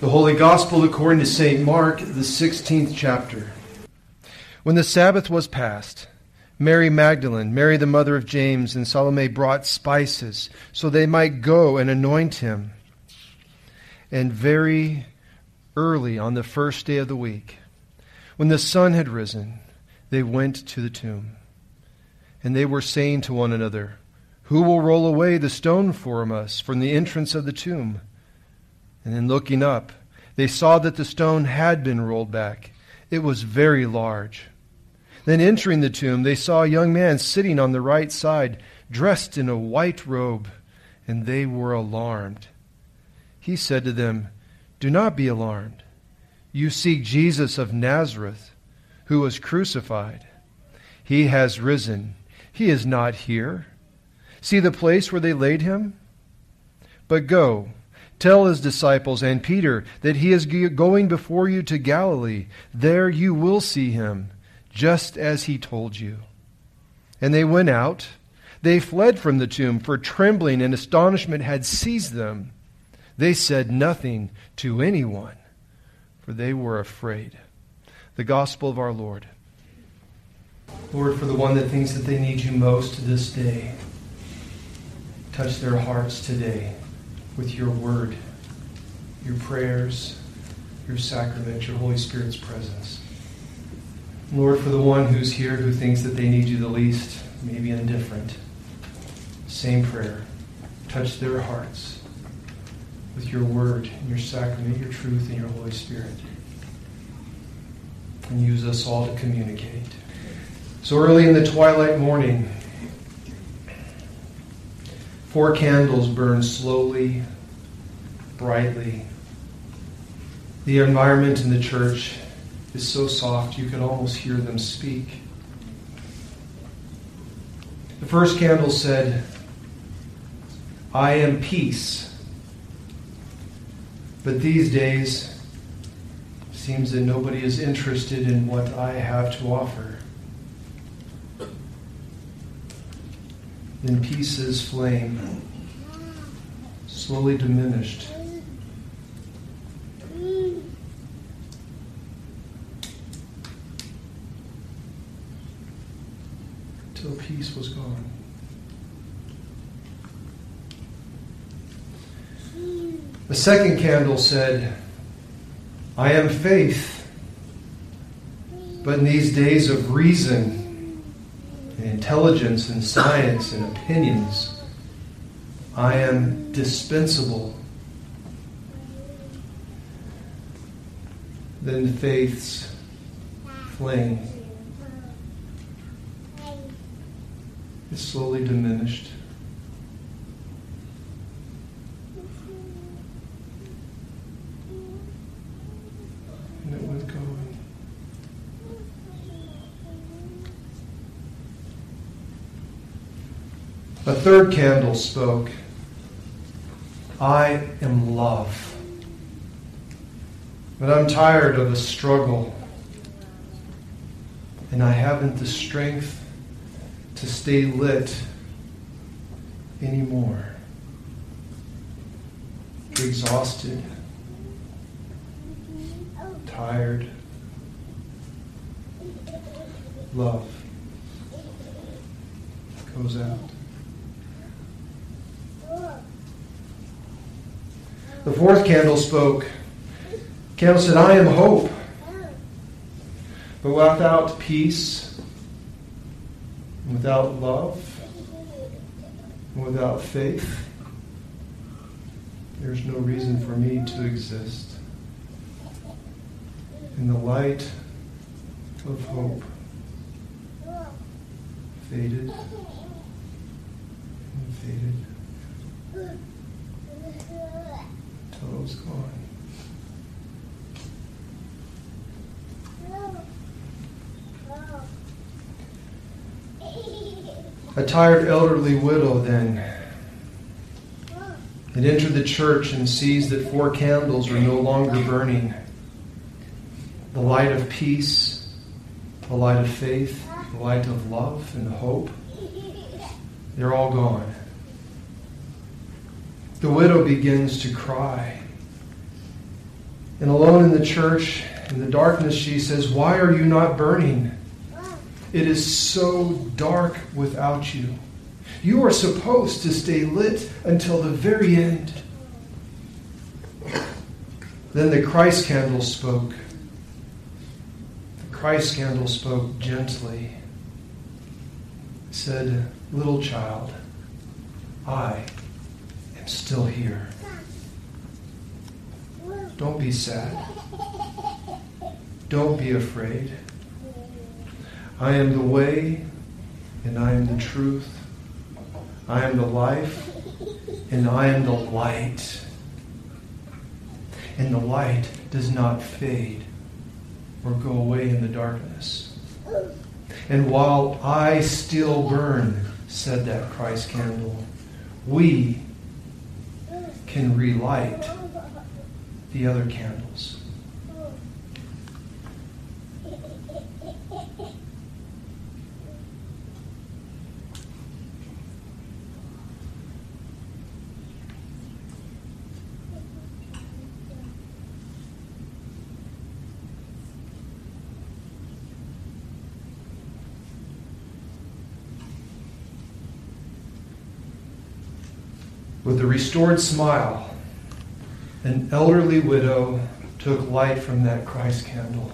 The Holy Gospel according to St. Mark, the 16th chapter. When the Sabbath was past, Mary Magdalene, Mary the mother of James, and Salome brought spices so they might go and anoint him. And very early on the first day of the week, when the sun had risen, they went to the tomb. And they were saying to one another, Who will roll away the stone from us from the entrance of the tomb? And then looking up, they saw that the stone had been rolled back. It was very large. Then entering the tomb, they saw a young man sitting on the right side, dressed in a white robe, and they were alarmed. He said to them, Do not be alarmed. You seek Jesus of Nazareth, who was crucified. He has risen. He is not here. See the place where they laid him? But go Tell his disciples and Peter that he is going before you to Galilee. There you will see him, just as he told you. And they went out. They fled from the tomb, for trembling and astonishment had seized them. They said nothing to anyone, for they were afraid. The gospel of our Lord. Lord, for the one that thinks that they need you most this day, touch their hearts today with your word, your prayers, your sacrament, your Holy Spirit's presence. Lord, for the one who's here who thinks that they need you the least, maybe indifferent, same prayer. Touch their hearts with your word, and your sacrament, your truth, and your Holy Spirit. And use us all to communicate. So early in the twilight morning, Four candles burn slowly, brightly. The environment in the church is so soft you can almost hear them speak. The first candle said, I am peace. But these days, seems that nobody is interested in what I have to offer. Then peace's flame slowly diminished. Till peace was gone. The second candle said, I am faith, but in these days of reason, and intelligence and science and opinions. I am dispensable. Then faith's flame is slowly diminished. A third candle spoke I am love. But I'm tired of the struggle, and I haven't the strength to stay lit anymore. Exhausted, tired, love goes out. The fourth candle spoke. The candle said, I am hope. But without peace, without love, without faith, there's no reason for me to exist. In the light of hope, faded and faded till it was. A tired elderly widow then had entered the church and sees that four candles are no longer burning. The light of peace, the light of faith, the light of love and hope, they're all gone. The widow begins to cry. And alone in the church, in the darkness, she says, Why are you not burning? It is so dark without you. You are supposed to stay lit until the very end. Then the Christ candle spoke. The Christ candle spoke gently. Said, Little child, I am still here. Don't be sad. Don't be afraid. I am the way, and I am the truth. I am the life, and I am the light. And the light does not fade or go away in the darkness. And while I still burn, said that Christ candle, we can relight the other candles. With a restored smile, an elderly widow took light from that Christ candle,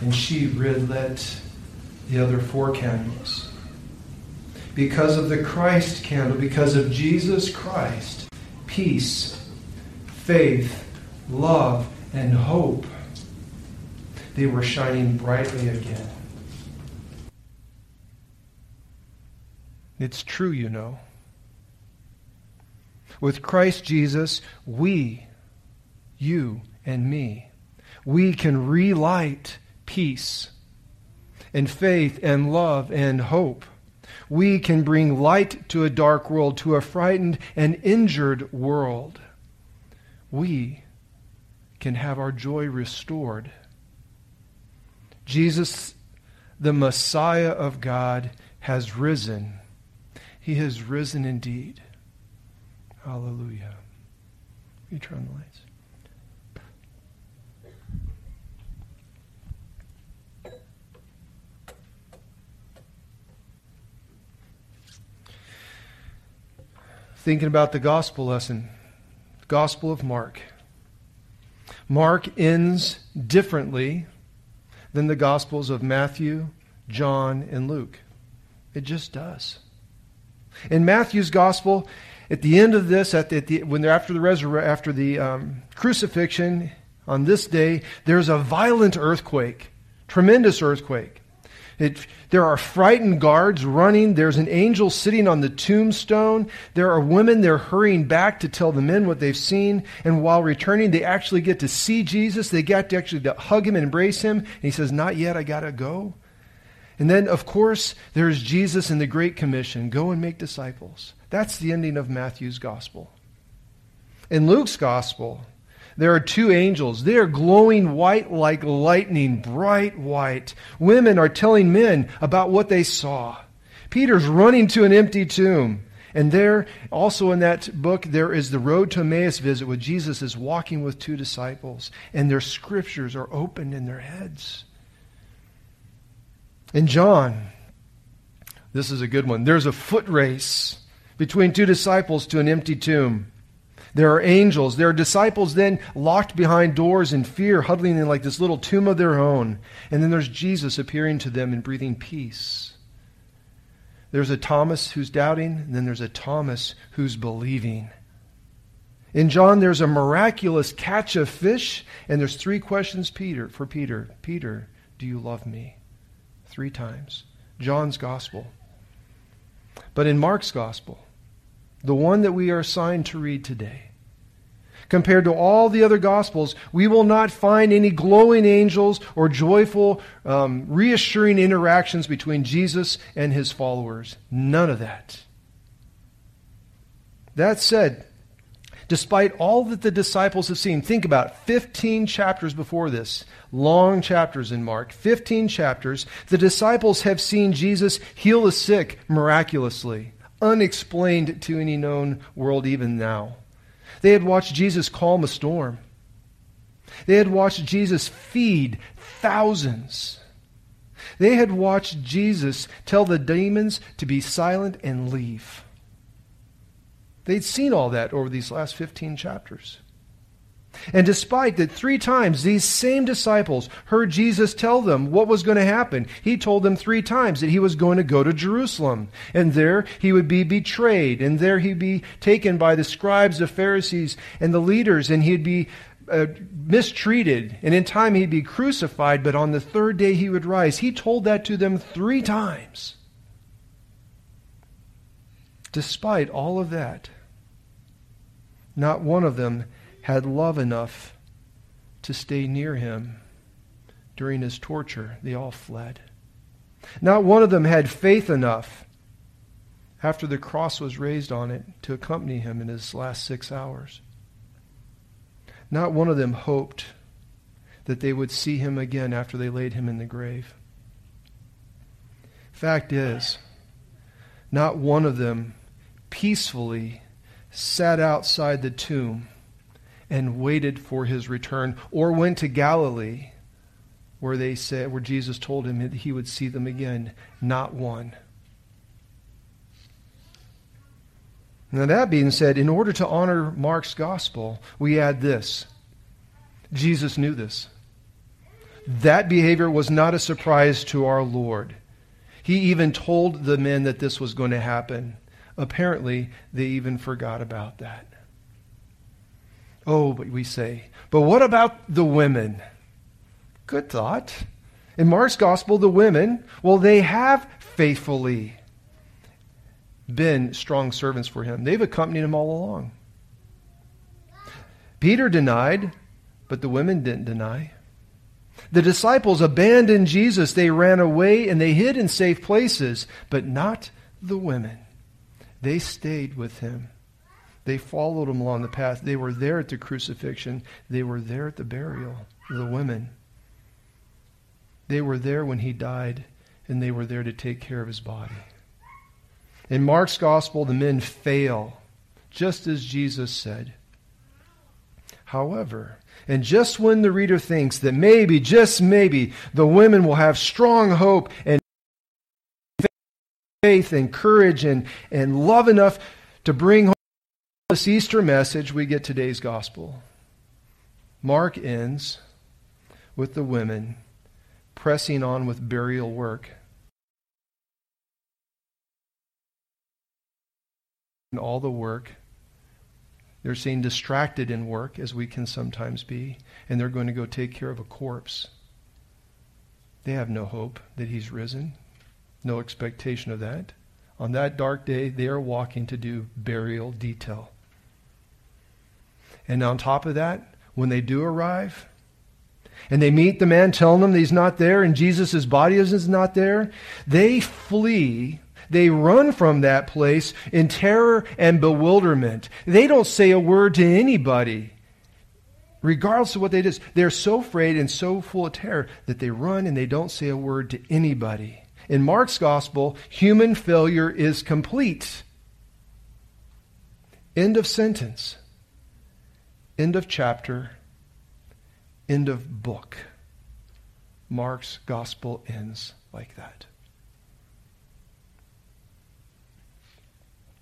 and she relit the other four candles. Because of the Christ candle, because of Jesus Christ, peace, faith, love, and hope, they were shining brightly again. It's true, you know. With Christ Jesus, we, you and me, we can relight peace and faith and love and hope. We can bring light to a dark world, to a frightened and injured world. We can have our joy restored. Jesus, the Messiah of God, has risen. He has risen indeed. Hallelujah. You turn the lights. Thinking about the gospel lesson, Gospel of Mark. Mark ends differently than the Gospels of Matthew, John, and Luke. It just does. In Matthew's Gospel, at the end of this, at the, at the, when they're after the resurre- after the um, crucifixion on this day, there's a violent earthquake, tremendous earthquake. It, there are frightened guards running. There's an angel sitting on the tombstone. There are women, they're hurrying back to tell the men what they've seen. And while returning, they actually get to see Jesus. They get to actually to hug him and embrace him. And he says, Not yet, I got to go. And then, of course, there's Jesus in the Great Commission go and make disciples. That's the ending of Matthew's gospel. In Luke's gospel, there are two angels. They are glowing white like lightning, bright white. Women are telling men about what they saw. Peter's running to an empty tomb. And there, also in that book, there is the road to Emmaus visit where Jesus is walking with two disciples, and their scriptures are opened in their heads. In John, this is a good one. There's a foot race between two disciples to an empty tomb. There are angels. There are disciples then locked behind doors in fear, huddling in like this little tomb of their own. And then there's Jesus appearing to them and breathing peace. There's a Thomas who's doubting, and then there's a Thomas who's believing. In John, there's a miraculous catch of fish, and there's three questions Peter for Peter. Peter, do you love me? Three times. John's gospel. But in Mark's gospel, the one that we are assigned to read today, compared to all the other gospels, we will not find any glowing angels or joyful, um, reassuring interactions between Jesus and his followers. None of that. That said, despite all that the disciples have seen. Think about 15 chapters before this, long chapters in Mark, 15 chapters, the disciples have seen Jesus heal the sick miraculously, unexplained to any known world even now. They had watched Jesus calm a storm. They had watched Jesus feed thousands. They had watched Jesus tell the demons to be silent and leave. They'd seen all that over these last 15 chapters. And despite that, three times these same disciples heard Jesus tell them what was going to happen. He told them three times that he was going to go to Jerusalem, and there he would be betrayed, and there he'd be taken by the scribes, the Pharisees, and the leaders, and he'd be uh, mistreated, and in time he'd be crucified, but on the third day he would rise. He told that to them three times. Despite all of that, not one of them had love enough to stay near him during his torture. They all fled. Not one of them had faith enough after the cross was raised on it to accompany him in his last six hours. Not one of them hoped that they would see him again after they laid him in the grave. Fact is, not one of them peacefully sat outside the tomb and waited for his return, or went to Galilee, where they said, where Jesus told him that he would see them again. Not one. Now, that being said, in order to honor Mark's gospel, we add this Jesus knew this. That behavior was not a surprise to our Lord. He even told the men that this was going to happen. Apparently, they even forgot about that. Oh, but we say, but what about the women? Good thought. In Mark's gospel, the women, well, they have faithfully been strong servants for him. They've accompanied him all along. Peter denied, but the women didn't deny. The disciples abandoned Jesus. They ran away and they hid in safe places, but not the women. They stayed with him. They followed him along the path. They were there at the crucifixion. They were there at the burial the women. They were there when he died, and they were there to take care of his body. In Mark's gospel, the men fail, just as Jesus said. However, and just when the reader thinks that maybe, just maybe, the women will have strong hope and faith and courage and, and love enough to bring home this Easter message, we get today's gospel. Mark ends with the women pressing on with burial work. And all the work. They're seen distracted in work, as we can sometimes be, and they're going to go take care of a corpse. They have no hope that he's risen, no expectation of that. On that dark day, they are walking to do burial detail. And on top of that, when they do arrive, and they meet the man telling them he's not there and Jesus' body is not there, they flee. They run from that place in terror and bewilderment. They don't say a word to anybody, regardless of what they do. They're so afraid and so full of terror that they run and they don't say a word to anybody. In Mark's gospel, human failure is complete. End of sentence. End of chapter, end of book. Mark's gospel ends like that.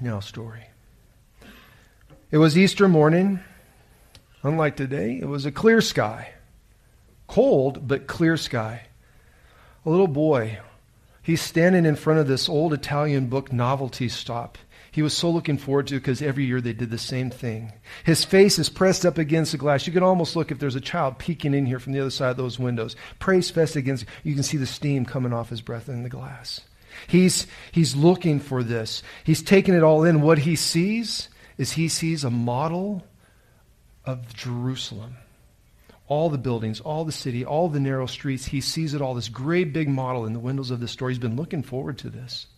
Now, story. It was Easter morning. Unlike today, it was a clear sky. Cold, but clear sky. A little boy, he's standing in front of this old Italian book novelty stop he was so looking forward to it because every year they did the same thing. His face is pressed up against the glass. You can almost look if there's a child peeking in here from the other side of those windows. Praise fest against, you can see the steam coming off his breath in the glass. He's, he's looking for this. He's taking it all in. What he sees is he sees a model of Jerusalem. All the buildings, all the city, all the narrow streets. He sees it all, this great big model in the windows of the store. He's been looking forward to this.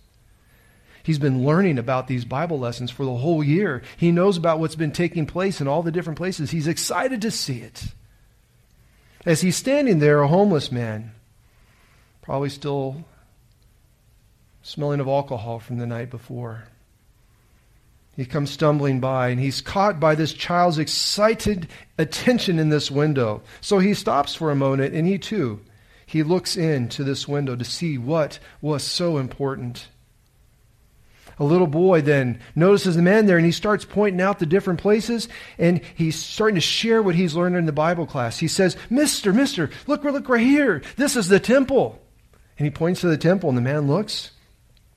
He's been learning about these Bible lessons for the whole year. He knows about what's been taking place in all the different places. He's excited to see it. As he's standing there, a homeless man, probably still smelling of alcohol from the night before, He comes stumbling by and he's caught by this child's excited attention in this window. So he stops for a moment and he too, he looks into this window to see what was so important. A little boy then notices the man there and he starts pointing out the different places and he's starting to share what he's learned in the Bible class. He says, Mister, Mister, look, look right here. This is the temple. And he points to the temple and the man looks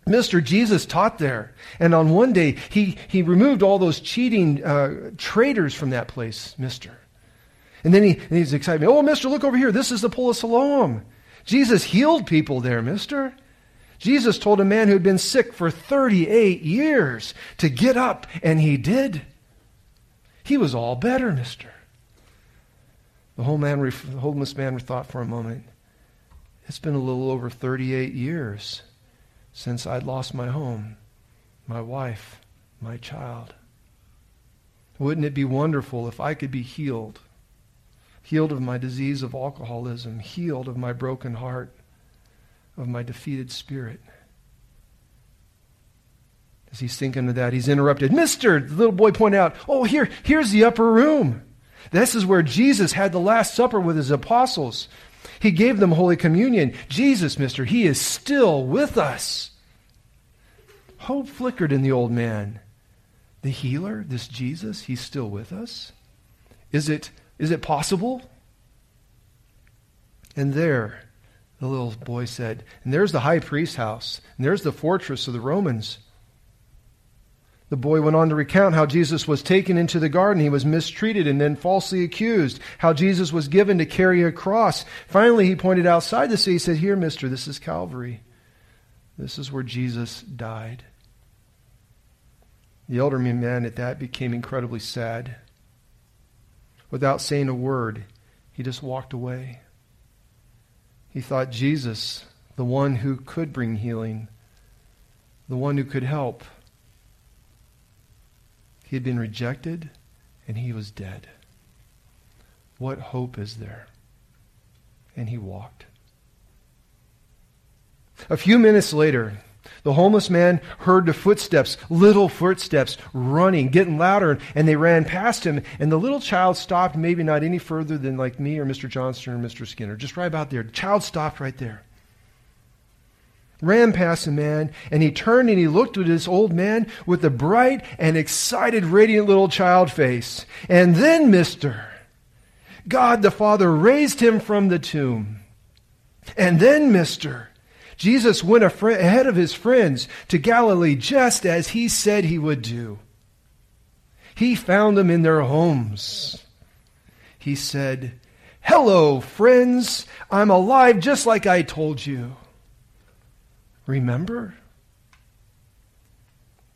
Mr. Jesus taught there. And on one day, he, he removed all those cheating uh, traders from that place, Mr. And then he, and he's excited. Oh, Mister, look over here. This is the pool of Siloam. Jesus healed people there, Mister. Jesus told a man who'd been sick for 38 years to get up, and he did. He was all better, Mister. The whole man, the homeless man thought for a moment. It's been a little over 38 years since I'd lost my home, my wife, my child. Wouldn't it be wonderful if I could be healed? Healed of my disease of alcoholism, healed of my broken heart, of my defeated spirit. As he's thinking of that, he's interrupted. Mister, the little boy pointed out, oh, here, here's the upper room. This is where Jesus had the Last Supper with his apostles. He gave them Holy Communion. Jesus, mister, he is still with us. Hope flickered in the old man. The healer, this Jesus, he's still with us? Is it, is it possible? And there, the little boy said, and there's the high priest's house, and there's the fortress of the Romans. The boy went on to recount how Jesus was taken into the garden. He was mistreated and then falsely accused. How Jesus was given to carry a cross. Finally, he pointed outside the city. He said, Here, mister, this is Calvary. This is where Jesus died. The elderly man at that became incredibly sad. Without saying a word, he just walked away. He thought Jesus, the one who could bring healing, the one who could help, he had been rejected and he was dead. What hope is there? And he walked. A few minutes later, the homeless man heard the footsteps, little footsteps, running, getting louder, and they ran past him. And the little child stopped, maybe not any further than like me or Mr. Johnston or Mr. Skinner, just right about there. The child stopped right there ran past the man, and he turned and he looked at this old man with a bright and excited, radiant little child face. And then, mister, God the Father raised him from the tomb. And then, mister, Jesus went ahead of his friends to Galilee just as he said he would do. He found them in their homes. He said, Hello, friends. I'm alive just like I told you. Remember?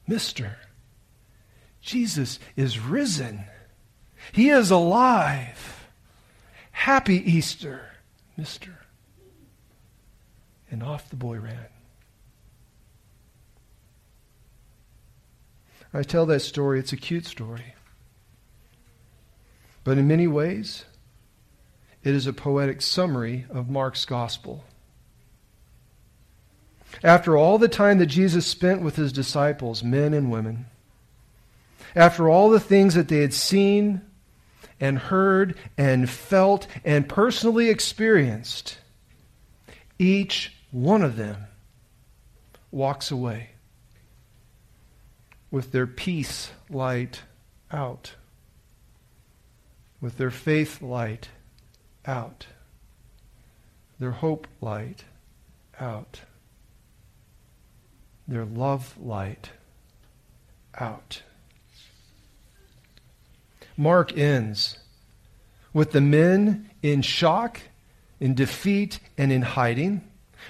Mister, Jesus is risen. He is alive. Happy Easter, mister. And off the boy ran. I tell that story, it's a cute story. But in many ways, it is a poetic summary of Mark's gospel. After all the time that Jesus spent with his disciples, men and women, after all the things that they had seen and heard and felt and personally experienced, each one of them walks away with their peace light out, with their faith light out, their hope light out their love light out. Mark ends with the men in shock, in defeat, and in hiding.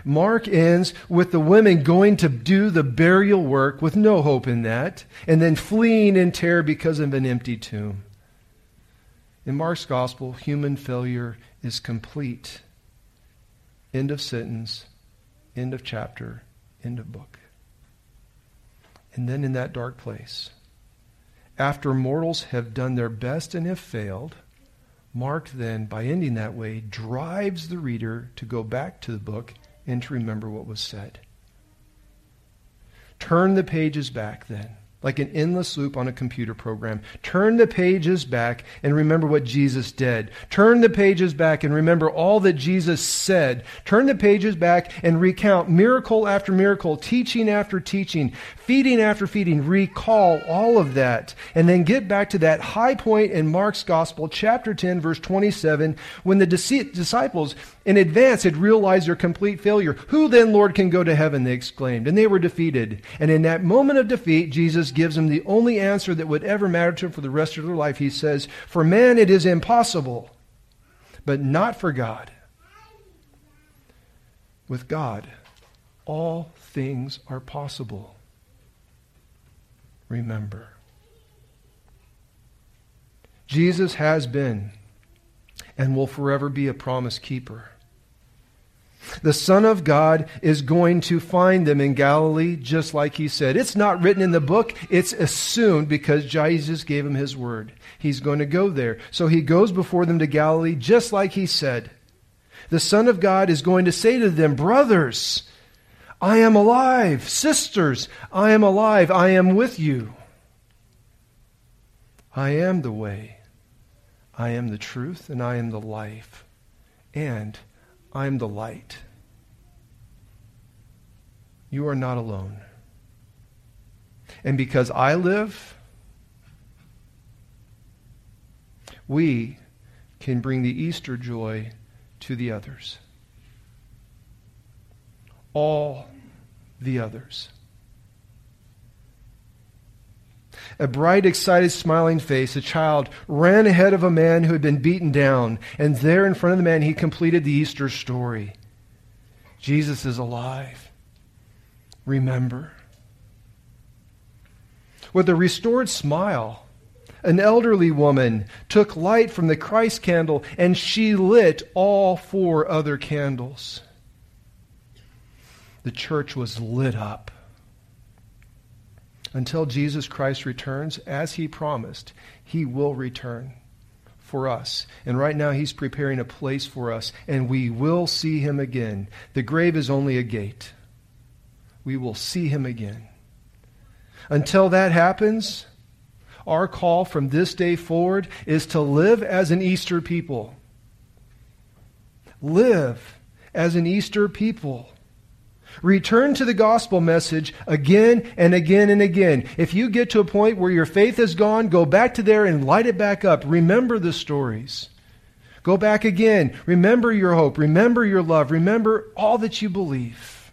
Mark ends with the women going to do the burial work with no hope in that, and then fleeing in terror because of an empty tomb. In Mark's gospel, human failure is complete. End of sentence, end of chapter, end of book. And then in that dark place, after mortals have done their best and have failed, Mark then, by ending that way, drives the reader to go back to the book and to remember what was said. Turn the pages back then like an endless loop on a computer program. Turn the pages back and remember what Jesus did. Turn the pages back and remember all that Jesus said. Turn the pages back and recount miracle after miracle, teaching after teaching, feeding after feeding. Recall all of that. And then get back to that high point in Mark's Gospel, chapter 10, verse 27, when the disciples in advance had realized their complete failure. Who then, Lord, can go to heaven? They exclaimed. And they were defeated. And in that moment of defeat, Jesus gives them the only answer that would ever matter to them for the rest of their life. He says, For man it is impossible, but not for God. With God, all things are possible. Remember. Jesus has been and will forever be a promise keeper. The Son of God is going to find them in Galilee, just like he said. It's not written in the book, it's assumed because Jesus gave him his word. He's going to go there. So he goes before them to Galilee, just like he said. The Son of God is going to say to them, Brothers, I am alive. Sisters, I am alive. I am with you. I am the way. I am the truth, and I am the life. And I'm the light. You are not alone. And because I live, we can bring the Easter joy to the others. All the others. A bright, excited, smiling face, a child, ran ahead of a man who had been beaten down. And there in front of the man, he completed the Easter story. Jesus is alive. Remember. With a restored smile, an elderly woman took light from the Christ candle and she lit all four other candles. The church was lit up until Jesus Christ returns, as he promised, he will return for us. And right now, he's preparing a place for us, and we will see him again. The grave is only a gate. We will see him again. Until that happens, our call from this day forward is to live as an Easter people. Live as an Easter people. Return to the gospel message again and again and again. If you get to a point where your faith is gone, go back to there and light it back up. Remember the stories. Go back again. Remember your hope. Remember your love. Remember all that you believe.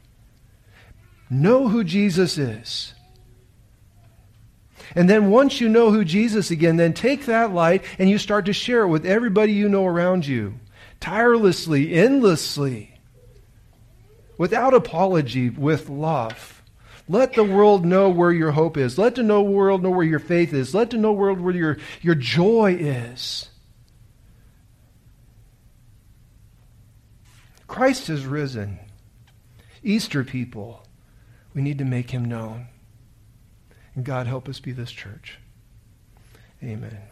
Know who Jesus is. And then once you know who Jesus again, then take that light and you start to share it with everybody you know around you. Tirelessly, endlessly without apology, with love. Let the world know where your hope is. Let the know world know where your faith is. Let the know world where your, your joy is. Christ has risen. Easter people, we need to make him known. And God help us be this church. Amen.